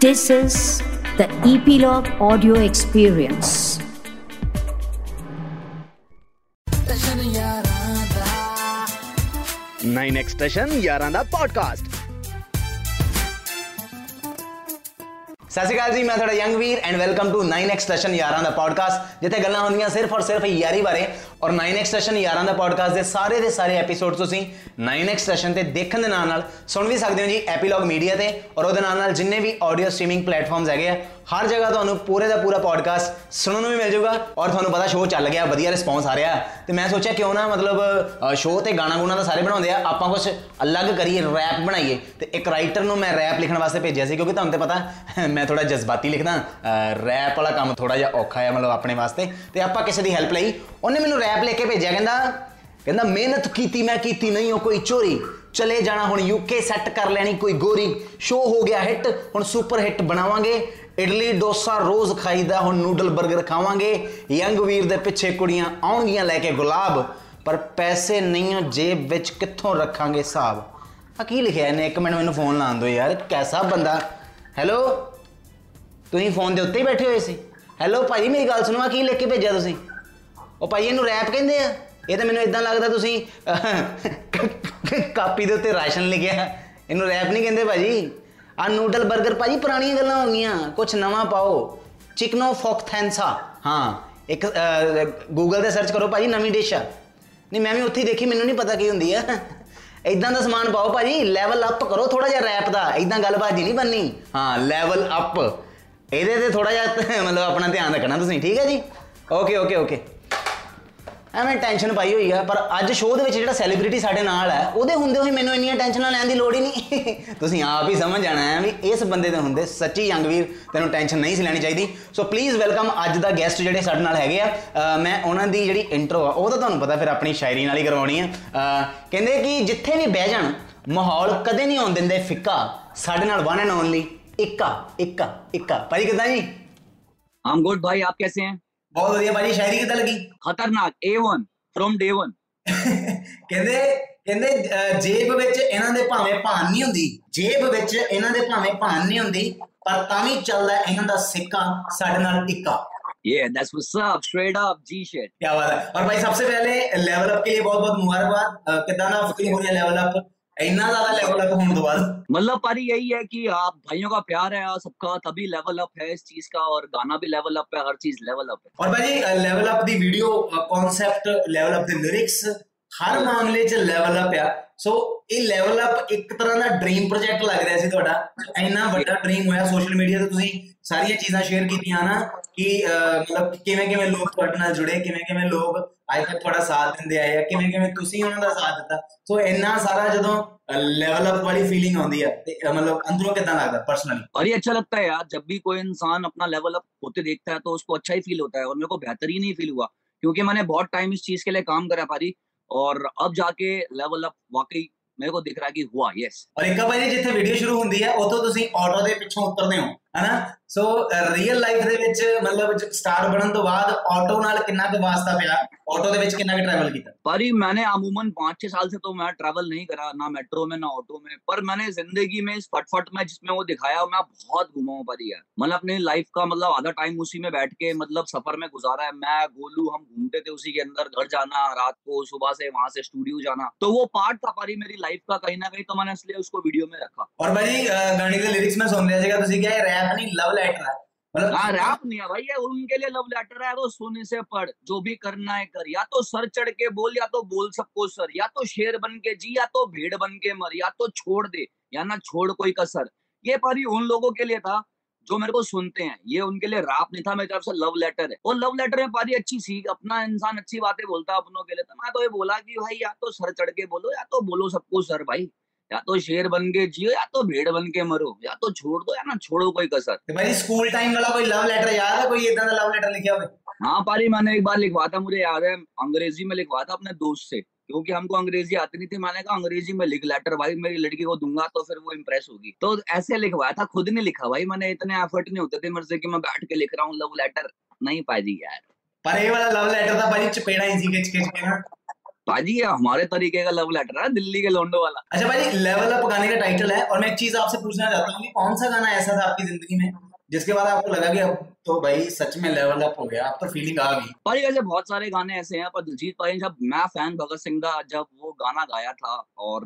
This is the Epilogue Audio Experience. Nine extension ਯਾਰਾਂ ਦਾ podcast ਸਤਿ ਸ਼੍ਰੀ ਅਕਾਲ ਜੀ ਮੈਂ ਤੁਹਾਡਾ ਯੰਗ ਵੀਰ ਐਂਡ ਵੈਲਕਮ ਟੂ 9 ਐਕਸਟੈਸ਼ਨ ਯਾਰਾਂ ਦਾ ਪੋਡਕਾਸਟ ਜਿੱਥੇ ਗੱਲਾਂ ਹੁੰਦੀਆਂ ਸਿਰਫ ਔਰ ਸਿਰਫ ਯਾਰੀ ਬਾਰੇ ਔਰ 9 ਐਕਸਟੈਸ਼ਨ ਯਾਰਾਂ ਦਾ ਪੋਡਕਾਸਟ ਦੇ ਸਾਰੇ ਦੇ ਸਾਰੇ ਐਪੀਸੋਡ ਤੁਸੀਂ 9 ਐਕਸਟੈਸ਼ਨ ਤੇ ਦੇਖਣ ਦੇ ਨਾਲ ਨਾਲ ਸੁਣ ਵੀ ਸਕਦੇ ਹੋ ਜੀ ਐਪੀਲੌਗ ਮੀਡੀਆ ਤੇ ਔਰ ਉਹਦੇ ਨਾਲ ਨਾਲ ਜਿੰਨੇ ਵੀ ਆਡੀਓ ਸਟ੍ਰੀਮਿੰਗ ਪਲੇਟਫਾਰਮਸ ਹੈਗੇ ਆ ਹਰ ਜਗ੍ਹਾ ਤੁਹਾਨੂੰ ਪੂਰੇ ਦਾ ਪੂਰਾ ਪੋਡਕਾਸਟ ਸੁਣਨ ਨੂੰ ਵੀ ਮਿਲ ਜਾਊਗਾ ਔਰ ਤੁਹਾਨੂੰ ਪਤਾ ਸ਼ੋਅ ਚੱਲ ਗਿਆ, ਵਧੀਆ ਰਿਸਪੌਂਸ ਆ ਰਿਹਾ। ਤੇ ਮੈਂ ਸੋਚਿਆ ਕਿਉਂ ਨਾ ਮਤਲਬ ਸ਼ੋਅ ਤੇ ਗਾਣਾ ਗੁਣਾ ਤਾਂ ਸਾਰੇ ਬਣਾਉਂਦੇ ਆ, ਆਪਾਂ ਕੁਝ ਅਲੱਗ ਕਰੀਏ ਰੈਪ ਬਣਾਈਏ। ਤੇ ਇੱਕ ਰਾਈਟਰ ਨੂੰ ਮੈਂ ਰੈਪ ਲਿਖਣ ਵਾਸਤੇ ਭੇਜਿਆ ਸੀ, ਕਿਉਂਕਿ ਤੁਹਾਨੂੰ ਤੇ ਪਤਾ, ਮੈਂ ਥੋੜਾ ਜਜ਼ਬਾਤੀ ਲਿਖਦਾ ਰੈਪ ਵਾਲਾ ਕੰਮ ਥੋੜਾ ਜਿਹਾ ਔਖਾ ਹੈ ਮਤਲਬ ਆਪਣੇ ਵਾਸਤੇ। ਤੇ ਆਪਾਂ ਕਿਸੇ ਦੀ ਹੈਲਪ ਲਈ, ਉਹਨੇ ਮੈਨੂੰ ਰੈਪ ਲਿਖ ਕੇ ਭੇਜਿਆ, ਕਹਿੰਦਾ ਕਹਿੰਦਾ, ਮਿਹਨਤ ਕੀਤੀ ਮੈਂ, ਕੀਤੀ ਨਹੀਂ, ਉਹ ਕੋਈ ਚੋਰੀ। ਚਲੇ ਜਾਣਾ ਹੁਣ ਯੂਕੇ ਸੈੱਟ ਕਰ ਲੈਣੀ ਕੋਈ ਗੋਰੀ। ਸ਼ੋਅ ਹੋ ਗਿਆ ਹਿੱਟ ਹੁਣ ਸੁਪਰ ਹਿੱਟ ਬਣਾਵਾਂਗੇ। ਇਡਲੀ, ਡੋਸਾ ਰੋਜ਼ ਖਾਈਦਾ, ਹੁਣ ਨੂਡਲ 버ਗਰ ਖਾਵਾਂਗੇ। ਯੰਗ ਵੀਰ ਦੇ ਪਿੱਛੇ ਕੁੜੀਆਂ ਆਉਣਗੀਆਂ ਲੈ ਕੇ ਗੁਲਾਬ, ਪਰ ਪੈਸੇ ਨਹੀਂ ਜੇਬ ਵਿੱਚ ਕਿੱਥੋਂ ਰੱਖਾਂਗੇ ਹਿਸਾਬ? ਆ ਕੀ ਲਿਖਿਆ ਇਹਨੇ? ਇੱਕ ਮਿੰਟ ਮੈਨੂੰ ਫੋਨ ਲਾਉਣ ਦਿਓ ਯਾਰ, ਕੈਸਾ ਬੰਦਾ? ਹੈਲੋ? ਤੁਸੀਂ ਫੋਨ ਦੇ ਉੱਤੇ ਹੀ ਬੈਠੇ ਹੋਏ ਸੀ। ਹੈਲੋ ਭਾਈ ਮੇਰੀ ਗੱਲ ਸੁਣੋ ਆ ਕੀ ਲਿਖ ਕੇ ਭੇਜਿਆ ਤੁਸੀਂ? ਉਹ ਭਾਈ ਇਹਨੂੰ ਰੈਪ ਕਹਿੰਦੇ ਆ। ਇਹ ਤਾਂ ਮੈਨੂੰ ਇਦਾਂ ਲੱਗਦਾ ਤੁਸੀਂ ਕਾਪੀ ਦੇ ਉੱਤੇ ਰਾਸ਼ਨ ਲਿਖਿਆ। ਇਹਨੂੰ ਰੈਪ ਨਹੀਂ ਕਹਿੰਦੇ ਭਾਜੀ। ਆ ਨੂਡਲ 버ਗਰ ਭਾਜੀ ਪੁਰਾਣੀਆਂ ਗੱਲਾਂ ਹੋ ਗਈਆਂ। ਕੁਝ ਨਵਾਂ ਪਾਓ। ਚਿਕਨੋ ਫੋਕਥੈਂਸਾ ਹਾਂ, ਇੱਕ ਗੂਗਲ ਤੇ ਸਰਚ ਕਰੋ ਭਾਜੀ, ਨਵੀਂ ਡਿਸ਼ ਆ। ਨਹੀਂ, ਮੈਂ ਵੀ ਉੱਥੇ ਹੀ ਦੇਖੀ, ਮੈਨੂੰ ਨਹੀਂ ਪਤਾ ਕੀ ਹੁੰਦੀ ਆ। ਇਦਾਂ ਦਾ ਸਮਾਨ ਪਾਓ ਭਾਜੀ ਲੈਵਲ ਅਪ ਕਰੋ ਥੋੜਾ ਜਿਹਾ ਰੈਪ ਦਾ। ਇਦਾਂ ਗੱਲਬਾਤ ਨਹੀਂ ਬੰਨੀ ਹਾਂ ਲੈਵਲ ਅਪ ਇਹਦੇ ਤੇ ਥੋੜਾ ਜਿਹਾ, ਮਤਲਬ ਆਪਣਾ ਧਿਆਨ ਰੱਖਣਾ ਤੁਸੀਂ, ਠੀਕ ਹੈ ਜੀ? ਓਕੇ ਓਕੇ ਓਕੇ ਐਵੇਂ ਟੈਨਸ਼ਨ ਪਾਈ ਹੋਈ ਆ, ਪਰ ਅੱਜ ਸ਼ੋਅ ਦੇ ਵਿੱਚ ਜਿਹੜਾ ਸੈਲੀਬ੍ਰਿਟੀ ਸਾਡੇ ਨਾਲ ਹੈ, ਉਹਦੇ ਹੁੰਦੇ ਹੋਏ ਮੈਨੂੰ ਇੰਨੀਆਂ ਟੈਨਸ਼ਨਾਂ ਲੈਣ ਦੀ ਲੋੜ ਹੀ ਨਹੀਂ। ਤੁਸੀਂ ਆਪ ਹੀ ਸਮਝ ਜਾਣਾ ਹੈ ਵੀ ਇਸ ਬੰਦੇ ਦੇ ਹੁੰਦੇ ਸੱਚੀ ਯੰਗਵੀਰ ਤੈਨੂੰ ਟੈਨਸ਼ਨ ਨਹੀਂ ਸੀ ਲੈਣੀ ਚਾਹੀਦੀ। ਸੋ ਪਲੀਜ਼ ਵੈਲਕਮ ਅੱਜ ਦਾ ਗੈਸਟ ਜਿਹੜੇ ਸਾਡੇ ਨਾਲ ਹੈਗੇ ਆ ਮੈਂ ਉਹਨਾਂ ਦੀ ਜਿਹੜੀ ਇੰਟਰੋ ਆ, ਉਹ ਤਾਂ ਤੁਹਾਨੂੰ ਪਤਾ ਫਿਰ ਆਪਣੀ ਸ਼ਾਇਰੀ ਨਾਲ ਹੀ ਕਰਵਾਉਣੀ ਆ। ਕਹਿੰਦੇ ਕਿ ਜਿੱਥੇ ਵੀ ਬਹਿ ਜਾਣ, ਮਾਹੌਲ ਕਦੇ ਨਹੀਂ ਆਉਣ ਦਿੰਦੇ ਫਿੱਕਾ। ਸਾਡੇ ਨਾਲ ਵਨ ਐਂਡ ਓਨਲੀ ਇੱਕਾ ਇੱਕਾ ਇੱਕਾ। ਭਾਈ ਕਿਦਾਂ ਜੀ? ਆਮ ਗੁੱਡ ਭਾਈ, ਆਪ ਕੈਸੇ हैं ਬਹੁਤ ਵਧੀਆ ਭਾਜੀ ਸ਼ਾਇਰੀ ਕਿਦਾਂ ਲੱਗੀ ਖਤਰਨਾਕ A1 ਫਰਮ ਡੇ 1 ਕਹਿੰਦੇ ਕਹਿੰਦੇ ਜੇਬ ਵਿੱਚ ਇਹਨਾਂ ਦੇ ਭਾਵੇਂ ਭਾਨ ਨਹੀਂ ਹੁੰਦੀ ਜੇਬ ਵਿੱਚ ਇਹਨਾਂ ਦੇ ਭਾਵੇਂ ਭਾਨ ਨਹੀਂ ਹੁੰਦੀ ਪਰ ਤਾਂ ਵੀ ਚੱਲਦਾ ਇਹਨਾਂ ਦਾ ਸਿੱਕਾ ਸਾਡੇ ਨਾਲ ਇੱਕਾ Yeah, that's what's up. Straight up, G shit. क्या बात है और भाई सबसे पहले लेवल अप के लिए बहुत बहुत मुबारकबाद कितना ना फील हो रहा है लेवल अप इतना ज्यादा लेवल अप होने के बाद मतलब पारी यही है कि आप भाइयों का प्यार है और सबका तभी लेवल अप है इस चीज का और गाना भी लेवल अप है हर चीज लेवल अप है और भाई level up the video concept level up the lyrics ਹਰ ਮਾਮਲੇ 'ਚ ਲੈਵਲ ਅਪ ਆ ਸੋ ਇਹ ਲੈਵਲ ਅਪ ਇੱਕ ਤਰ੍ਹਾਂ ਦਾ ਡ੍ਰੀਮ ਪ੍ਰੋਜੈਕਟ ਲੱਗ ਰਿਹਾ ਸੀ ਤੁਹਾਡਾ ਇੰਨਾ ਵੱਡਾ ਡ੍ਰੀਮ ਹੋਇਆ ਸੋਸ਼ਲ ਮੀਡੀਆ ਤੇ ਤੁਸੀਂ ਸਾਰੀਆਂ ਚੀਜ਼ਾਂ ਸ਼ੇਅਰ ਕੀਤੀਆਂ ਨਾ ਕਿ ਮਤਲਬ ਕਿਵੇਂ ਕਿਵੇਂ ਲੋਕ ਤੁਹਾਡੇ ਨਾਲ ਜੁੜੇ ਕਿਵੇਂ ਕਿਵੇਂ ਲੋਕ ਅੱਜ ਤੱਕ ਤੁਹਾਡਾ ਸਾਥ ਦਿੰਦੇ ਆਏ ਆ ਕਿਵੇਂ ਕਿਵੇਂ ਤੁਸੀਂ ਉਹਨਾਂ ਦਾ ਸਾਥ ਦਿੱਤਾ ਸੋ ਇੰਨਾ ਸਾਰਾ ਜਦੋਂ लेवल अप वाली फीलिंग आती है मतलब अंदरों कितना लगता है पर्सनली और ये अच्छा लगता है यार जब भी कोई इंसान अपना लेवल अप होते देखता है तो उसको अच्छा ही फील होता है और मेरे को बेहतर ही नहीं फील हुआ क्योंकि मैंने बहुत टाइम इस चीज के लिए काम करा पारी और अब जाके लेवल अप वाकई ਮੇਰੇ ਕੋ ਦਿਖ ਰਿਹਾ ਕਿ ਹੁਆ ਯੈਸ ਔਰ ਇੱਕ ਵਾਰੀ ਜਿੱਥੇ ਵੀਡੀਓ ਸ਼ੁਰੂ ਹੁੰਦੀ ਹੈ ਉਦੋਂ ਤੁਸੀਂ ਆਟੋ ਦੇ ਪਿੱਛੋਂ ਉਤਰਦੇ ਹੋ ਹਨਾ ਸੋ ਰੀਅਲ ਲਾਈਫ ਦੇ ਵਿੱਚ ਮਤਲਬ ਸਟਾਰ ਬਣਨ ਤੋਂ ਬਾਅਦ ਆਟੋ ਨਾਲ ਕਿੰਨਾ ਕੁ ਵਾਸਤਾ ਪਿਆ ऑटो ਦੇ ਵਿੱਚ ਕਿੰਨਾ ਕੁ ट्रैवल ਕੀਤਾ पारी मैंने अमूमन पाँच छह साल से तो मैं ट्रैवल नहीं करा ना मेट्रो में ना ऑटो में पर मैंने जिंदगी में इस फटफट में जिसमें वो दिखाया मैं बहुत घुमा हूँ पारी यार मैंने अपनी लाइफ का मतलब आधा टाइम उसी में बैठ के मतलब सफर में गुजारा है मैं गोलू हम घूमते थे उसी के अंदर घर जाना रात को सुबह से वहां से स्टूडियो जाना तो वो पार्ट था पारी मेरी लाइफ का कहीं ना कहीं तो मैंने इसलिए उसको वीडियो में रखा और भाई गाने के लिरिक्स में सुन रहा था क्या रैप नहीं लव लेटर है मतलब हाँ रैप नहीं है भाई ये उनके लिए लव लेटर है तो सुन से पढ़ जो भी करना है कर। या तो सर चढ़ के बोल या तो बोल सबको सर या तो शेर बन के जी या तो भेड़ बन के मर या तो छोड़ दे या ना छोड़ कोई कसर ये पारी उन लोगों के लिए था जो मेरे को सुनते हैं। ये उनके लिए राप नहीं था मेरी तरफ़ से लव लेटर है। और लव लेटर में पारी अच्छी सीख अपना इंसान अच्छी बातें बोलता है अपनों के लिए। तो मैं तो ये बोला कि भाई या तो सर चढ़ के बोलो या तो बोलो सबको सर भाई। या तो शेर बन के जियो या तो भेड़ बन के मरो या तो छोड़ दो या ना छोड़ो कोई कसर। भाई स्कूल टाइम वाला कोई लव लेटर याद है? कोई इतना लव लेटर लिखा हाँ पारी मैंने एक बार लिखवा था मुझे याद है अंग्रेज़ी में लिखवा था अपने दोस्त से क्योंकि हमको अंग्रेज़ी आती नहीं थी मैंने कहा अंग्रेज़ी में लिख लेटर भाई मेरी लड़की को दूँगा तो फिर वो इम्प्रेस होगी। तो ऐसे लिखवाया था खुद ने लिखा भाई मैंने इतने एफर्ट नहीं होते थे मेरे से कि मैं बैठ के लिख रहा हूँ लव लेटर नहीं पाजी यार। पर ये वाला लव लेटर था भाई चपेड़ा खिच के ना भाजी ये हमारे तरीके का लव लेटर है दिल्ली के लोंडो वाला। अच्छा भाई लेवल अप गाने का टाइटल है और मैं एक चीज़ आपसे पूछना चाहता हूँ कौन सा गाना ऐसा था आपकी ज़िंदगी में जिसके बाद आपको लगा कि अब तो भाई सच में लेवल अप हो गया अब तो फीलिंग आ गई। भाई ऐसे बहुत सारे गाने ऐसे हैं पर दिलजीत भाई जब मैं फ़ैन भगत सिंह का जब वो गाना गाया था और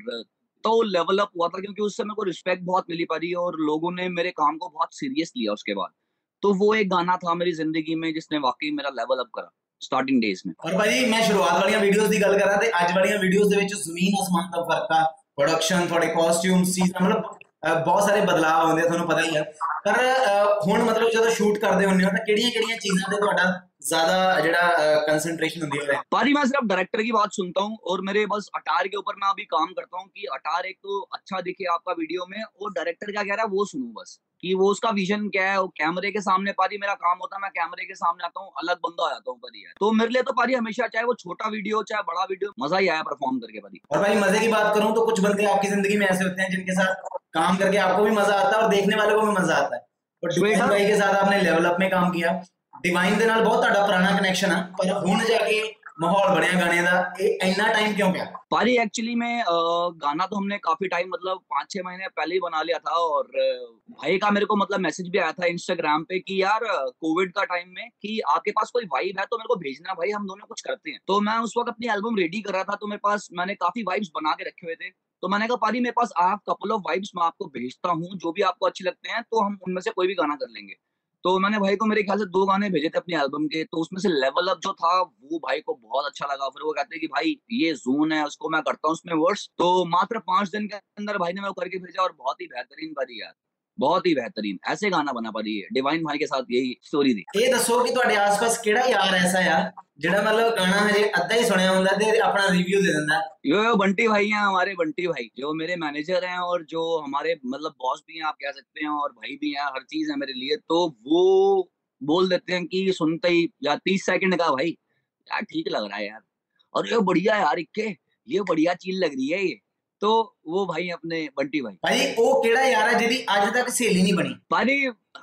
तो लेवल अप हुआ था क्योंकि उससे मेरे को रिस्पेक्ट बहुत मिली पड़ी और लोगों ने मेरे काम को बहुत सीरियस लिया उसके बाद। तो वो एक गाना था मेरी ज़िंदगी में जिसने वाकई मेरा लेवल अप करा। ਸਟਾਰਟਿੰਗ ਡੇਜ਼ ਮੈਂ ਪਰ ਭਾਜੀ, ਮੈਂ ਸ਼ੁਰੂਆਤ ਵਾਲੀਆਂ ਵੀਡੀਓਜ਼ ਦੀ ਗੱਲ ਕਰਾਂ ਤੇ ਅੱਜ ਵਾਲੀਆਂ ਵੀਡੀਓਜ਼ ਦੇ ਵਿੱਚ ਜ਼ਮੀਨ ਅਸਮਾਨ ਦਾ ਫ਼ਰਕ ਆ ਪ੍ਰੋਡਕਸ਼ਨ ਤੁਹਾਡੇ ਕਾਸਟਿਊਮ ਸੀਜ਼ਨ ਮਤਲਬ ਬਹੁਤ ਸਾਰੇ ਬਦਲਾਅ ਆਉਂਦੇ ਆ, ਤੁਹਾਨੂੰ ਪਤਾ ਹੀ ਆ। ਪਰ ਅਹ ਹੁਣ ਮਤਲਬ ਜਦੋਂ ਸ਼ੂਟ ਕਰਦੇ ਹੁੰਦੇ ਹੋ ਤਾਂ ਕਿਹੜੀਆਂ ਕਿਹੜੀਆਂ ਚੀਜ਼ਾਂ ਤੇ ਤੁਹਾਡਾ ज्यादा ਜਿਹੜਾ कंसंट्रेशन ਹੁੰਦੀ है पारी मैं सिर्फ डायरेक्टर की बात सुनता हूँ और मेरे बस अटार के ऊपर मैं अभी काम करता हूँ कि अटार एक तो अच्छा दिखे आपका वीडियो में और डायरेक्टर क्या कह रहा है वो सुनूं बस कि वो उसका विजन क्या है वो कैमरे के सामने पारी मेरा काम होता है मैं कैमरे के सामने आता हूँ अलग बंदा आ जाता हूँ पारी तो मेरे लिए तो पारी हमेशा चाहे वो छोटा वीडियो चाहे बड़ा वीडियो मजा ही आया परफॉर्म करके पारी और भाई मजे की बात करूं तो कुछ बंदे आपकी जिंदगी में ऐसे होते हैं जिनके साथ काम करके आपको भी मजा आता है और देखने वालों को भी मजा आता है है और डिवाइन भाई के साथ आपने लेवल अप में काम किया डिवाइन ਦੇ ਨਾਲ ਬਹੁਤ ਤੁਹਾਡਾ ਪੁਰਾਣਾ ਕਨੈਕਸ਼ਨ ਆ ਪਰ ਹੁਣ ਜਾ ਕੇ माहौल बनया गाने का इतना टाइम क्यों गया पारी एक्चुअली में आ, गाना तो हमने काफी टाइम मतलब पांच छह महीने पहले ही बना लिया था और भाई का मेरे को मतलब मैसेज भी आया था इंस्टाग्राम पे कि यार कोविड का टाइम में कि आपके पास कोई वाइब है तो मेरे को भेजना भाई हम दोनों कुछ करते हैं तो मैं उस वक्त अपनी एल्बम रेडी कर रहा था तो मेरे पास मैंने काफी वाइब्स बना के रखे हुए थे तो मैंने कहा, पारी, मेरे पास आप कपल ऑफ़ वाइब्स मैं आपको भेजता हूँ, जो भी आपको अच्छे लगते हैं तो हम उनमें से कोई भी गाना कर लेंगे। तो मैंने भाई को मेरे ख्याल से दो गाने भेजे थे अपने एल्बम के तो उसमें से लेवल अप जो था, वो भाई को बहुत अच्छा लगा। फिर वो कहते हैं कि, भाई, ये जोन है, उसको मैं करता हूँ, उसमें वर्ड्स तो मात्र पाँच दिन के अंदर भाई ने मैं करके भेजा और बहुत ही बेहतरीन बारी यार। ਬਹੁਤ ਹੀ ਬਿਹਤਰੀਨ ਐਸੇ ਗਾਣਾ ਬਣਾ ਪਾਦੀ ਹੈ ਡਿਵਾਈਨ ਭਾਈ ਕੇ ਸਾਥ ਯਹੀ ਸਟੋਰੀ ਦੀ ਇਹ ਦੱਸੋ ਕਿ ਤੁਹਾਡੇ ਆਸ-ਪਾਸ ਕਿਹੜਾ ਯਾਰ ਐਸਾ ਆ ਜਿਹੜਾ मतलब गाना हजे ਅੱਧਾ ही सुनया ਹੁੰਦਾ ਤੇ अपना रिव्यू दे देता यो यो बंटी भाई हैं हमारे बंटी भाई जो मेरे मैनेजर हैं और जो हमारे मतलब बॉस भी हैं आप कह सकते हैं और भाई भी हैं हर चीज है मेरे लिए तो वो बोल देते हैं कि सुनते ही या तीस सेकंड का भाई यार ठीक लग रहा है यार और ये बढ़िया यार इक्के ये बढ़िया चीज लग रही है ये तो वो भाई अपने बंटी भाई। भाई वो केड़ा यार है जिहदी आज तक सहेली नहीं बनी। पाजी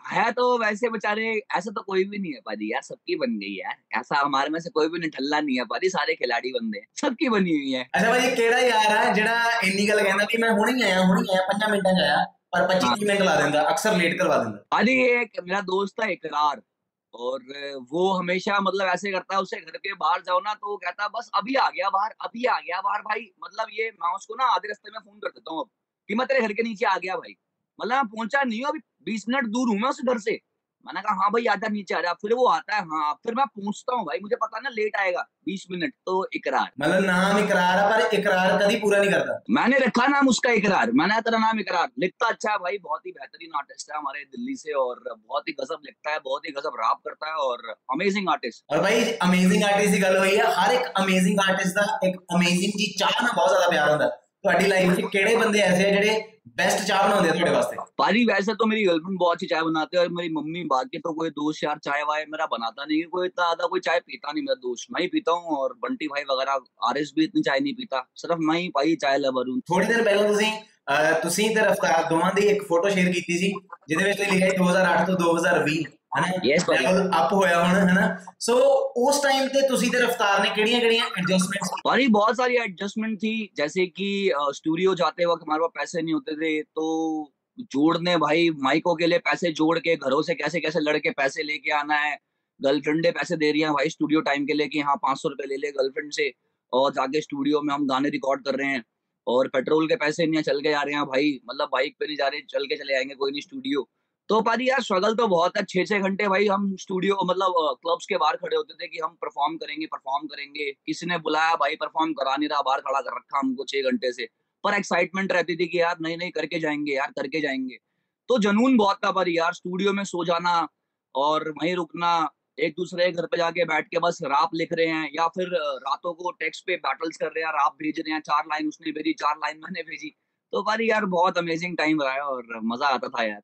है तो वैसे बेचारे ऐसा तो कोई भी नहीं है पाजी यार सबकी बन गई यार ऐसा हमारे में से कोई भी निठल्ला नहीं है पाजी सारे खिलाड़ी बन गए सबकी बनी हुई है। अच्छा भाई केड़ा यार है जेड़ा इन्नी गल कहंदा कि मैं हुणे आया हुणे आया 5 मिनटां च आया पर 25 मिनट ला देंदा अक्सर लेट करवा देंदा। पाजी एक मेरा दोस्त है इकरार। और वो हमेशा मतलब ऐसे करता है, उसे घर के बाहर जाओ ना तो वो कहता है, बस अभी आ गया बाहर, अभी आ गया बाहर भाई। मतलब ये मैं उसको ना आधे रास्ते में फ़ोन कर देता हूँ अब, कि मैं तेरे घर के नीचे आ गया भाई। मतलब मैं पहुँचा नहीं हूँ, अभी बीस मिनट दूर हूँ मैं उस घर से। मैंने कहा हाँ भाई आजा नीचे आ रहा फिर वो आता है हाँ फिर मैं पूछता हूँ भाई मुझे पता ना लेट आएगा बीस मिनट तो इकरार मतलब नाम इकरार है पर इकरार कभी पूरा नहीं करता मैंने रखा नाम उसका इकरार मैंने तेरा नाम इकरार लिखता अच्छा है भाई बहुत ही बेहतरीन आर्टिस्ट है हमारे दिल्ली से और बहुत ही गजब लिखता है बहुत ही गजब राप करता है और अमेजिंग आर्टिस्ट और भाई अमेजिंग आर्टिस्ट की गल हुई है हर एक अमेजिंग आर्टिस्ट का एक अमेजिंग चीज चाह ना बहुत ज्यादा प्यार होता ਤੁਹਾਡੀ ਲਾਈਫ 'ਚ ਕਿਹੜੇ ਬੰਦੇ ਐਸੇ ਆ ਜਿਹੜੇ बेस्ट चाय बनाते हैं ਤੁਹਾਡੇ ਵਾਸਤੇ पारी वैसे तो मेरी गर्लफ्रेंड बहुत अच्छी चाय बनाते हैं और मेरी मम्मी बाकी तो कोई दोस्त यार चाय वाय मेरा बनाता नहीं है कोई इतना ज्यादा कोई चाय पीता नहीं मेरा दोस्त मैं ही पीता हूँ और बंटी भाई वगैरह आरिस भी इतनी चाय नहीं पीता सिर्फ मैं ही पाई चाय लवर हूँ ਥੋੜੀ ਦਿਨ ਪਹਿਲਾਂ ਤੁਸੀਂ ਅਹ, ਤੁਸੀਂ ਤੇ ਰਫਤਾਰ ਦੋਵਾਂ ਦੀ ਇੱਕ ਫੋਟੋ ਸ਼ੇਅਰ ਕੀਤੀ ਸੀ ਜਿਹਦੇ ਵਿੱਚ ਤੁਸੀਂ ਲਿਖਿਆ ਸੀ 2008 ਤੋਂ 2020 ਹਨਾ Yes, ਭਾਈ। ਲੈਵਲ ਅਪ ਹੋਇਆ ਹੁਣ ਹਨਾ ਸੋ ਉਸ ਟਾਈਮ ਤੇ ਤੁਸੀਂ ਤੇ ਰਫਤਾਰ ਨੇ ਕਿਹੜੀਆਂ ਕਿਹੜੀਆਂ ਐਡਜਸਟਮੈਂਟਸ और बहुत सारी एडजस्टमेंट थी जैसे कि स्टूडियो जाते वक्त हमारे पास पैसे नहीं होते थे तो जोड़ने भाई माइकों के लिए पैसे जोड़ के घरों से कैसे कैसे लड़के पैसे लेके आना है गर्लफ्रेंडे पैसे दे रही हैं भाई स्टूडियो टाइम के लिए कि हाँ पाँच सौ रुपए ले ले गर्लफ्रेंड से और जाके स्टूडियो में हम गाने रिकॉर्ड कर रहे हैं और पेट्रोल के पैसे नहीं है, चल के जा रहे हैं भाई मतलब बाइक पे नहीं जा रहे चल के चले आएंगे कोई नहीं स्टूडियो तो पारी यार स्ट्रगल तो बहुत है छह छह घंटे भाई हम स्टूडियो मतलब क्लब्स के बाहर खड़े होते थे कि हम परफॉर्म करेंगे परफॉर्म करेंगे। किसी ने बुलाया, भाई परफॉर्म करा नहीं रहा, बाहर खड़ा कर रखा हमको छह घंटे से। पर एक्साइटमेंट रहती थी कि यार नहीं नहीं, करके जाएँगे यार, करके जाएँगे। तो जनून बहुत था पर यार स्टूडियो में सो जाना और वहीं रुकना, एक दूसरे के घर पे जाके बैठ के बस राप लिख रहे हैं या फिर रातों को टेक्स्ट पे बैटल्स कर रहे हैं, राप भेज रहे हैं, चार लाइन उसने भेजी, चार लाइन मैंने भेजी। तो पर यार बहुत अमेजिंग टाइम रहा है और मज़ा आता था यार।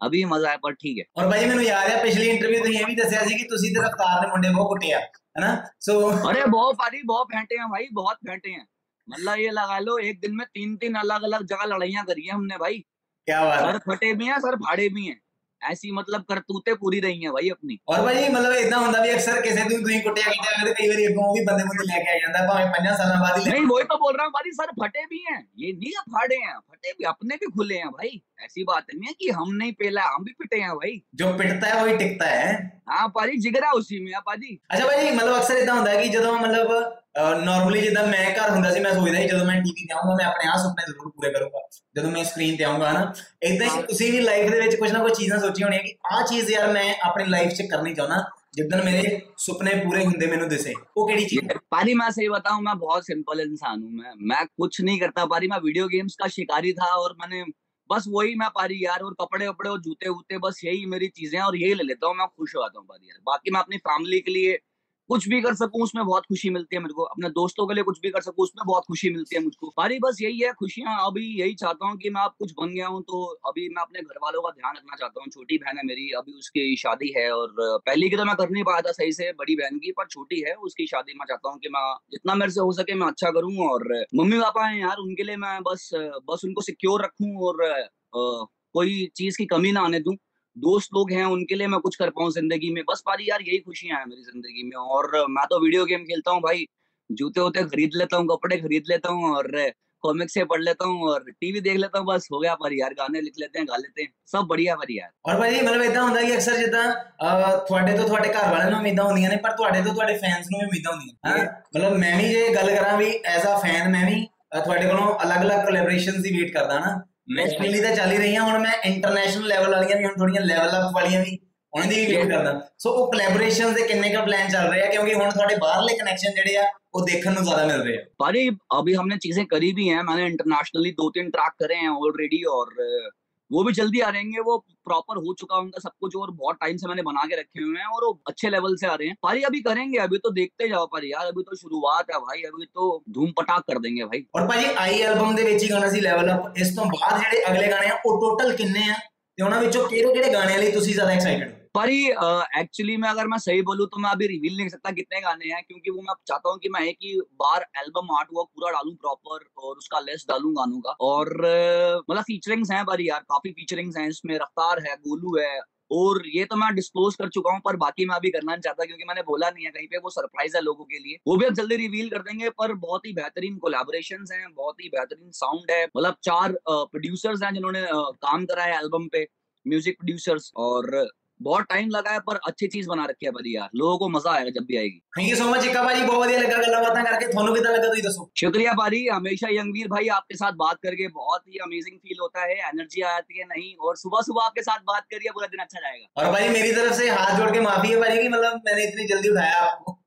अभी भी मज़ा है पर ठीक है। और भाई मैंने याद है पिछली इंटरव्यू तो ये भी दसया कि तुसी तेरा तार ने मुंडे बहुत कुटिया है ना? सो अरे बहुत फाड़ी बहुत फेंटे हैं भाई बहुत फेंटे हैं। मतलब ये लगा लो एक दिन में तीन तीन अलग अलग जगह लड़ाइया करी है हमने भाई। क्या बात सर फटे भी हैं सर फाड़े भी हैं। ऐसी मतलब करतूतें पूरी रही हैं भाई अपनी ਔਰ ਭਾਜੀ ਮਤਲਬ ਇਦਾਂ ਹੁੰਦਾ ਵੀ ਅਕਸਰ ਕਿਸੇ ਨੂੰ ਤੁਸੀਂ ਕੁੱਟਿਆ ਕੀਤਾ ਅਗਰ ਕਈ ਵਾਰੀ ਅੱਗੋਂ ਉਹ ਵੀ ਬੰਦੇ ਬੰਦੇ ਲੈ ਕੇ ਆ ਜਾਂਦਾ ਭਾਵੇਂ ਪੰਜਾਂ ਸਾਲਾਂ ਬਾਅਦ ਹੀ ਲੈ नहीं वही तो बोल रहा हूँ भाई सर फटे भी हैं ये नहीं है फाड़े हैं फटे भी अपने भी खुले हैं भाई ऐसी बात नहीं है कि हम नहीं पेला हम भी पिटे हैं भाई ਜੋ ਪਿੱਟਦਾ ਹੈ ਉਹੀ ਟਿਕਦਾ ਹੈ हाँ पाजी जिगरा उसी में है पाजी ਅੱਛਾ ਭਾਜੀ ਮਤਲਬ ਅਕਸਰ ਇਦਾਂ ਹੁੰਦਾ ਹੈ ਕਿ ਜਦੋਂ ਮਤਲਬ ਨਾਰਮਲੀ ਜਿੱਦਾਂ ਮੈਂ ਘਰ ਹੁੰਦਾ ਸੀ ਮੈਂ ਸੋਚਦਾ ਸੀ ਜਦੋਂ ਮੈਂ ਟੀਵੀ ਤੇ ਆਉਂਗਾ ਮੈਂ ਆਪਣੇ ਆਹ ਸੁਪਨੇ ਜ਼ਰੂਰ ਪੂਰੇ ਕਰੂੰਗਾ ਜਦੋਂ ਮੈਂ ਸਕਰੀਨ ਤੇ ਆਉਂਗਾ ਨਾ ਇਦਾਂ ਹੀ ਤੁਸੀਂ ਵੀ ਲਾਈਫ ਦੇ ਵਿੱਚ ਕੁਝ ਨਾ ਕੁਝ ਚੀਜ਼ਾਂ ਸੋਚੀਆਂ ਹੋਣੀਆਂ ਕਿ ਆਹ ਚੀਜ਼ ਯਾਰ ਮੈਂ ਆਪਣੀ ਲਾਈਫ 'ਚ ਕਰਨੀ ਚਾਹੁੰਦਾ ਜਿੱਦਣ ਮੇਰੇ ਸੁਪਨੇ ਪੂਰੇ ਹੁੰਦੇ ਮੈਨੂੰ ਦਿਸੇ ਉਹ ਕਿਹੜੀ ਚੀਜ਼ ਹੈ पारी मैं सही बताऊं मैं बहुत सिंपल इंसान हूं मैं मैं कुछ नहीं करता पारी मैं वीडियो गेम्स का शिकारी था और मैंने बस वही मैं पारी यार और कपड़े वपड़े और जूते वूते बस यही मेरी चीजें हैं और यही ले लेता हूँ मैं खुश हो जाता हूँ पारी यार बाकी मैं अपनी फैमिली के लिए कुछ भी कर सकूँ, उसमें बहुत खुशी मिलती है मेरे को। अपने दोस्तों के लिए कुछ भी कर सकूँ, उसमें बहुत खुशी मिलती है मुझको। पारी बस यही है, खुशियाँ। अभी यही चाहता हूँ कि मैं आप कुछ बन गया हूँ तो अभी मैं अपने घर वालों का ध्यान रखना चाहता हूँ। छोटी बहन है मेरी, अभी उसकी शादी है और पहले की तो मैं कर नहीं पाया था सही से बड़ी बहन की, पर छोटी है, उसकी शादी मैं चाहता हूँ कि मैं जितना मेरे से हो सके मैं अच्छा करूँ और मम्मी पापा है यार, उनके लिए मैं बस बस उनको सिक्योर रखूँ और कोई चीज़ की कमी ना आने दूँ। दोस्त लोग हैं उनके लिए मैं कुछ कर पाऊँ जिंदगी में बस पारी यार यही खुशियां हैं मेरी जिंदगी में और मैं तो वीडियो गेम खेलता हूँ भाई जूते वूते खरीद लेता हूँ कपड़े खरीद लेता हूँ और कॉमिक्स से पढ़ लेता हूँ और टीवी देख लेता हूँ बस हो गया पर यार गाने लिख लेते हैं गा लेते हैं सब बढ़िया पर यार ਔਰ ਭਾਜੀ ਮਤਲਬ ਇਦਾਂ ਹੁੰਦਾ ਕਿ ਅਕਸਰ ਜਿੱਦਾਂ ਅਹ, ਤੁਹਾਡੇ ਤੋਂ ਤੁਹਾਡੇ ਘਰ ਵਾਲਿਆਂ ਨੂੰ ਉਮੀਦਾਂ ਹੁੰਦੀਆਂ ਨੇ ਪਰ ਤੁਹਾਡੇ ਤੋਂ ਤੁਹਾਡੇ ਫੈਨਸ ਨੂੰ ਵੀ ਉਮੀਦਾਂ ਹੁੰਦੀਆਂ ਹਾਂ ਮਤਲਬ ਮੈਂ ਵੀ ਜੇ ਗੱਲ ਕਰਾਂ ਵੀ ਐਜ਼ ਅ ਫੈਨ ਮੈਂ ਵੀ ਅਹ, ਤੁਹਾਡੇ ਕੋਲੋਂ ਅਲੱਗ-ਅਲੱਗ ਕੋਲੈਬੋਰੇਸ਼ਨਸ ਦੀ ਵੇਟ ਕਰਦਾ ਨਾ ਨੈਸ਼ਨਲੀ ਤਾਂ ਚੱਲ ਹੀ ਰਹੀਆਂ ਹੁਣ ਮੈਂ ਇੰਟਰਨੈਸ਼ਨਲ ਲੈਵਲ ਵਾਲੀਆਂ ਵੀ ਹੁਣ ਥੋੜੀਆਂ ਲੈਵਲ ਅਪ ਵਾਲੀਆਂ ਵੀ ਉਹਨਾਂ ਦੀ ਵੀ ਵੇਟ ਕਰਦਾ ਸੋ ਉਹ ਕੋਲੈਬੋਰੇਸ਼ਨਸ ਦੇ ਕਿੰਨੇ ਕੁ ਪਲਾਨ ਚੱਲ ਰਹੇ ਆ ਕਿਉਂਕਿ ਹੁਣ ਤੁਹਾਡੇ ਬਾਹਰਲੇ ਕਨੈਕਸ਼ਨ ਜਿਹੜੇ ਆ ਉਹ ਦੇਖਣ ਨੂੰ ਜ਼ਿਆਦਾ ਮਿਲ ਰਹੇ ਆ पारी अभी हमने चीजें करी भी हैं मैंने इंटरनेशनली दो तीन ट्रैक करे हैं ऑलरेडी और अ, वो भी जल्दी आ रहेंगे वो प्रॉपर हो चुका है उनका सब कुछ और बहुत टाइम से मैंने बना के रखे हुए हैं और वो अच्छे लेवल से आ रहे हैं पारी अभी करेंगे अभी तो देखते जाओ पारी यार अभी तो शुरुआत है भाई अभी तो धूम पटाख कर देंगे भाई ਔਰ ਭਾਜੀ ਆਈ ਐਲਬਮ ਦੇ ਵਿੱਚ ਹੀ ਗਾਣਾ ਸੀ ਲੈਵਲ ਅਪ ਇਸ ਤੋਂ ਬਾਅਦ ਜਿਹੜੇ ਅਗਲੇ ਗਾਣੇ ਆ ਉਹ ਟੋਟਲ ਕਿੰਨੇ ਆ ਤੇ ਉਹਨਾਂ ਵਿੱਚੋਂ ਕਿਹੜੇ ਕਿਹੜੇ ਗਾਣਿਆਂ ਲਈ ਤੁਸੀਂ ਜ਼ਿਆਦਾ ਐਕਸਾਈਟਡ पारी एक्चुअली में अगर मैं सही बोलूँ तो मैं अभी रिवील नहीं कर सकता कितने गाने हैं, क्योंकि वो मैं चाहता हूँ कि मैं एक ही बार एल्बम आर्ट वर्क पूरा डालूं प्रॉपर और उसका लिस्ट डालूं गानों का। और मतलब फीचरिंग्स हैं पर यार, काफ़ी फीचरिंग्स हैं, इसमें रफ्तार है, गोलू है, और ये तो मैं डिस्क्लोज कर चुका हूँ, पर बाकी मैं अभी करना नहीं चाहता क्योंकि मैंने बोला नहीं है कहीं पे, वो सरप्राइज़ है लोगों के लिए। वो भी अब जल्दी रिवील कर देंगे, पर बहुत ही बेहतरीन कोलैबोरेशन हैं, बहुत ही बेहतरीन साउंड है मतलब चार प्रोड्यूसर्स हैं जिन्होंने काम करा है एल्बम पे म्यूज़िक प्रोड्यूसर्स और बहुत टाइम लगा है पर अच्छी चीज बना रखी है बड़ी यार लोगों को मजा आएगा जब भी आएगी ਥੈਂਕ ਯੂ ਸੋ ਮਚ ਇੱਕਾ ਭਾਜੀ ਬਹੁਤ ਵਧੀਆ ਲੱਗਾ ਗੱਲਾਂ ਬਾਤਾਂ ਕਰਕੇ ਤੁਹਾਨੂੰ ਕਿਦਾਂ ਲੱਗਾ ਤੁਸੀਂ ਦੱਸੋ शुक्रिया बारी हमेशा यंगवीर भाई आपके साथ बात करके बहुत ही अमेजिंग फील होता है एनर्जी आ जाती है नहीं और सुबह सुबह आपके साथ बात करिए पूरा दिन अच्छा जाएगा और भाई मेरी तरफ से हाथ जोड़ के माफी है भाई कि मतलब मैंने इतनी जल्दी उठाया आपको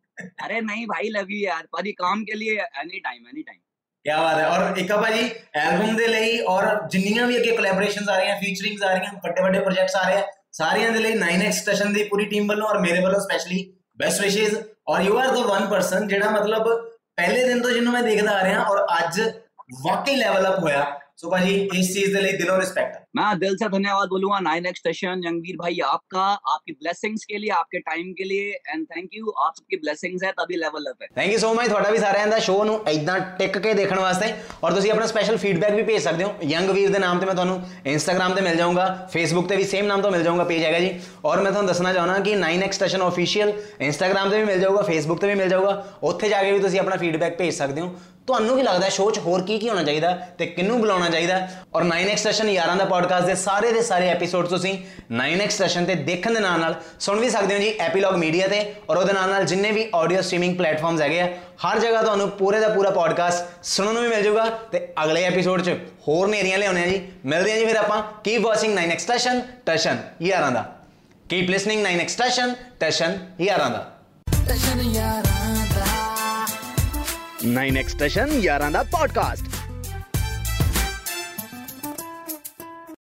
अरे नहीं भाई लव यू यार भाई काम के लिए एनी टाइम एनी टाइम ਕੀ ਬਾਤ ਹੈ ਔਰ ਇੱਕਾ ਭਾਜੀ ਐਲਬਮ ਦੇ ਲਈ ਔਰ ਜਿੰਨੀਆਂ ਵੀ ਅੱਗੇ ਕੋਲੈਬੋਰੇਸ਼ਨਸ ਆ ਰਹੀਆਂ ਫੀਚਰਿੰਗਸ ਆ ਰਹੀਆਂ ਵੱਡੇ ਵੱਡੇ ਪ੍ਰੋਜੈਕਟਸ ਆ ਰਹੇ ਆ ਸਾਰਿਆਂ ਦੇ ਲਈ 9x ਸਟੇਸ਼ਨ ਦੀ ਪੂਰੀ ਟੀਮ ਵੱਲੋਂ ਔਰ ਮੇਰੇ ਵੱਲੋਂ ਸਪੈਸ਼ਲੀ ਬੈਸਟ ਵਿਸ਼ੇਸ ਔਰ you are the one person ਜਿਹੜਾ ਮਤਲਬ ਪਹਿਲੇ ਦਿਨ ਤੋਂ ਜਿਹਨੂੰ ਮੈਂ ਦੇਖਦਾ ਆ ਰਿਹਾ ਔਰ ਅੱਜ ਵਾਕਈ ਲੈਵਲ ਅਪ ਹੋਇਆ ਸੋ ਭਾਜੀ ਇਸ ਚੀਜ਼ ਦੇ ਲਈ ਦਿਲੋਂ ਰਿਸਪੈਕਟ मैं दिल से धन्यवाद बोलूंगा नाइन एक्स स्टेशन यंगवीर भाई आपका आपकी ब्लेसिंग्स के लिए आपके टाइम के लिए एंड थैंक यू आप सबकी ब्लेसिंग्स है तभी लेवल अप है ਥੈਂਕ ਯੂ ਸੋ ਮਚ ਤੁਹਾਡਾ ਵੀ ਸਾਰਿਆਂ ਦਾ ਸ਼ੋਅ ਨੂੰ ਇਦਾਂ ਟਿਕ ਕੇ ਦੇਖਣ ਵਾਸਤੇ ਔਰ ਤੁਸੀਂ ਆਪਣਾ ਸਪੈਸ਼ਲ ਫੀਡਬੈਕ ਵੀ ਭੇਜ ਸਕਦੇ ਹੋ ਯੰਗ ਵੀਰ ਦੇ ਨਾਮ ਤੇ ਮੈਂ ਤੁਹਾਨੂੰ ਇੰਸਟਾਗ੍ਰam ਤੇ ਮਿਲ ਜਾਊਂਗਾ ਫੇਸਬੁੱਕ ਤੇ ਵੀ ਸੇਮ ਨਾਮ ਤੋਂ ਮਿਲ ਜਾਊਂਗਾ ਪੇਜ ਹੈਗਾ ਜੀ ਔਰ ਮੈਂ ਤੁਹਾਨੂੰ ਦੱਸਣਾ ਚਾਹੁੰਦਾ ਕਿ 9x ਸਟੇਸ਼ਨ ਆਫੀਸ਼ੀਅਲ ਇੰਸਟਾਗ੍ਰam ਤੇ ਵੀ ਮਿਲ ਜਾਊਗਾ ਫੇਸਬੁੱਕ ਤੇ ਵੀ ਮਿਲ ਜਾਊਗਾ ਉੱਥੇ ਜਾ ਕੇ ਵੀ ਤੁਸੀਂ ਆਪਣਾ ਫੀਡਬੈਕ ਭੇਜ ਸਕਦੇ ਹੋ ਤੁਹਾਨੂੰ ਕੀ ਲੱਗਦਾ ਸ਼ੋਅ 'ਚ ਹੋਰ ਕੀ ਕੀ ਹੋਣਾ ਚਾਹੀਦਾ ਤੇ ਕਿੰਨੂੰ ਬੁਲਾਉਣਾ ਚਾਹੀਦਾ? ਔਰ 9x ਸਟੇਸ਼ਨ ਯਾਰਾਂ ਦਾ ਪੋਡਕਾਸਟ ਦੇ ਸਾਰੇ ਦੇ ਸਾਰੇ ਐਪੀਸੋਡ ਤੁਸੀਂ 9x ਸਟੇਸ਼ਨ ਤੇ ਦੇਖਣ ਦੇ ਨਾਲ ਨਾਲ ਸੁਣ ਵੀ ਸਕਦੇ ਹੋ ਜੀ ਐਪੀਲੌਗ ਮੀਡੀਆ ਤੇ ਔਰ ਉਹਦੇ ਨਾਲ ਨਾਲ ਜਿੰਨੇ ਵੀ ਆਡੀਓ ਸਟ੍ਰੀਮਿੰਗ ਪਲੇਟਫਾਰਮਸ ਹੈਗੇ ਆ, ਹਰ ਜਗ੍ਹਾ ਤੁਹਾਨੂੰ ਪੂਰੇ ਦਾ ਪੂਰਾ ਪੋਡਕਾਸਟ ਸੁਣਨ ਨੂੰ ਵੀ ਮਿਲ ਜਾਊਗਾ ਤੇ ਅਗਲੇ ਐਪੀਸੋਡ 'ਚ ਹੋਰ ਨੇਰੀਆਂ ਲਿਆਉਣੇ ਆ ਜੀ। ਮਿਲਦੇ ਆ ਜੀ ਫਿਰ ਆਪਾਂ। Keep watching 9x station Tashan ਯਾਰਾਂ ਦਾ। Keep listening 9x station Tashan ਯਾਰਾਂ ਦਾ। नाइन एक्सटेशन यारह दा पॉडकास्ट